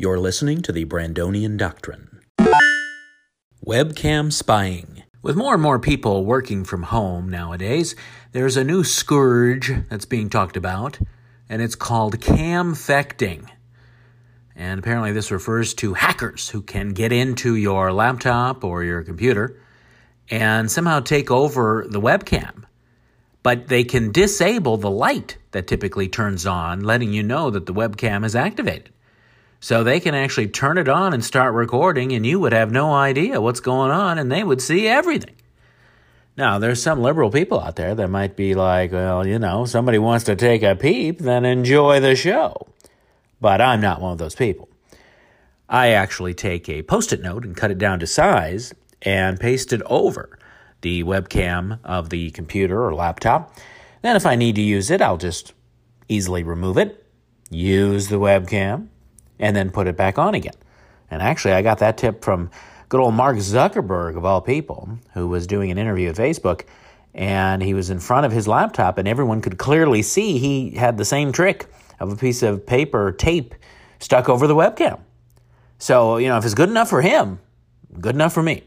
You're listening to the Brandonian Doctrine. Webcam spying. With more and more people working from home nowadays, there's a new scourge that's being talked about, and it's called camfecting. And apparently, this refers to hackers who can get into your laptop or your computer and somehow take over the webcam. But they can disable the light that typically turns on, letting you know that the webcam is activated. So they can actually turn it on and start recording, and you would have no idea what's going on, and they would see everything. Now, there's some liberal people out there that might be like, well, you know, somebody wants to take a peep, then enjoy the show. But I'm not one of those people. I actually take a post it note and cut it down to size and paste it over the webcam of the computer or laptop. Then, if I need to use it, I'll just easily remove it, use the webcam, and then put it back on again. And actually, I got that tip from good old Mark Zuckerberg, of all people, who was doing an interview at Facebook. And he was in front of his laptop, and everyone could clearly see he had the same trick of a piece of paper tape stuck over the webcam. So, you know, if it's good enough for him, good enough for me.